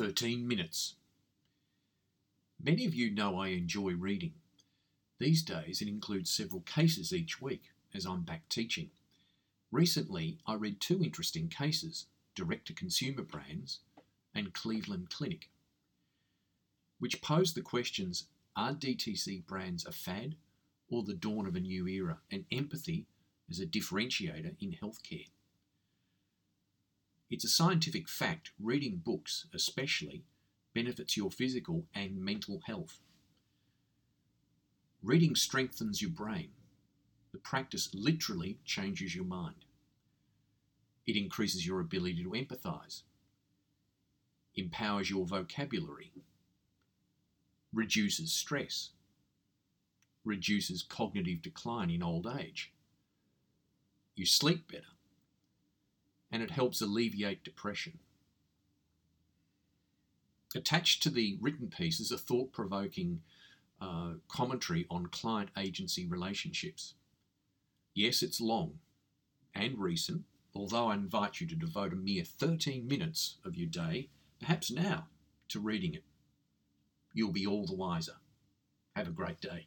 13 minutes. Many of you know I enjoy reading. These days it includes several cases each week as I'm back teaching. Recently I read two interesting cases direct to consumer brands and Cleveland Clinic, which pose the questions are DTC brands a fad or the dawn of a new era and empathy as a differentiator in healthcare? It's a scientific fact reading books, especially, benefits your physical and mental health. Reading strengthens your brain. The practice literally changes your mind. It increases your ability to empathize, empowers your vocabulary, reduces stress, reduces cognitive decline in old age. You sleep better and it helps alleviate depression. Attached to the written piece is a thought provoking uh, commentary on client agency relationships. Yes, it's long and recent, although I invite you to devote a mere 13 minutes of your day, perhaps now, to reading it. You'll be all the wiser. Have a great day.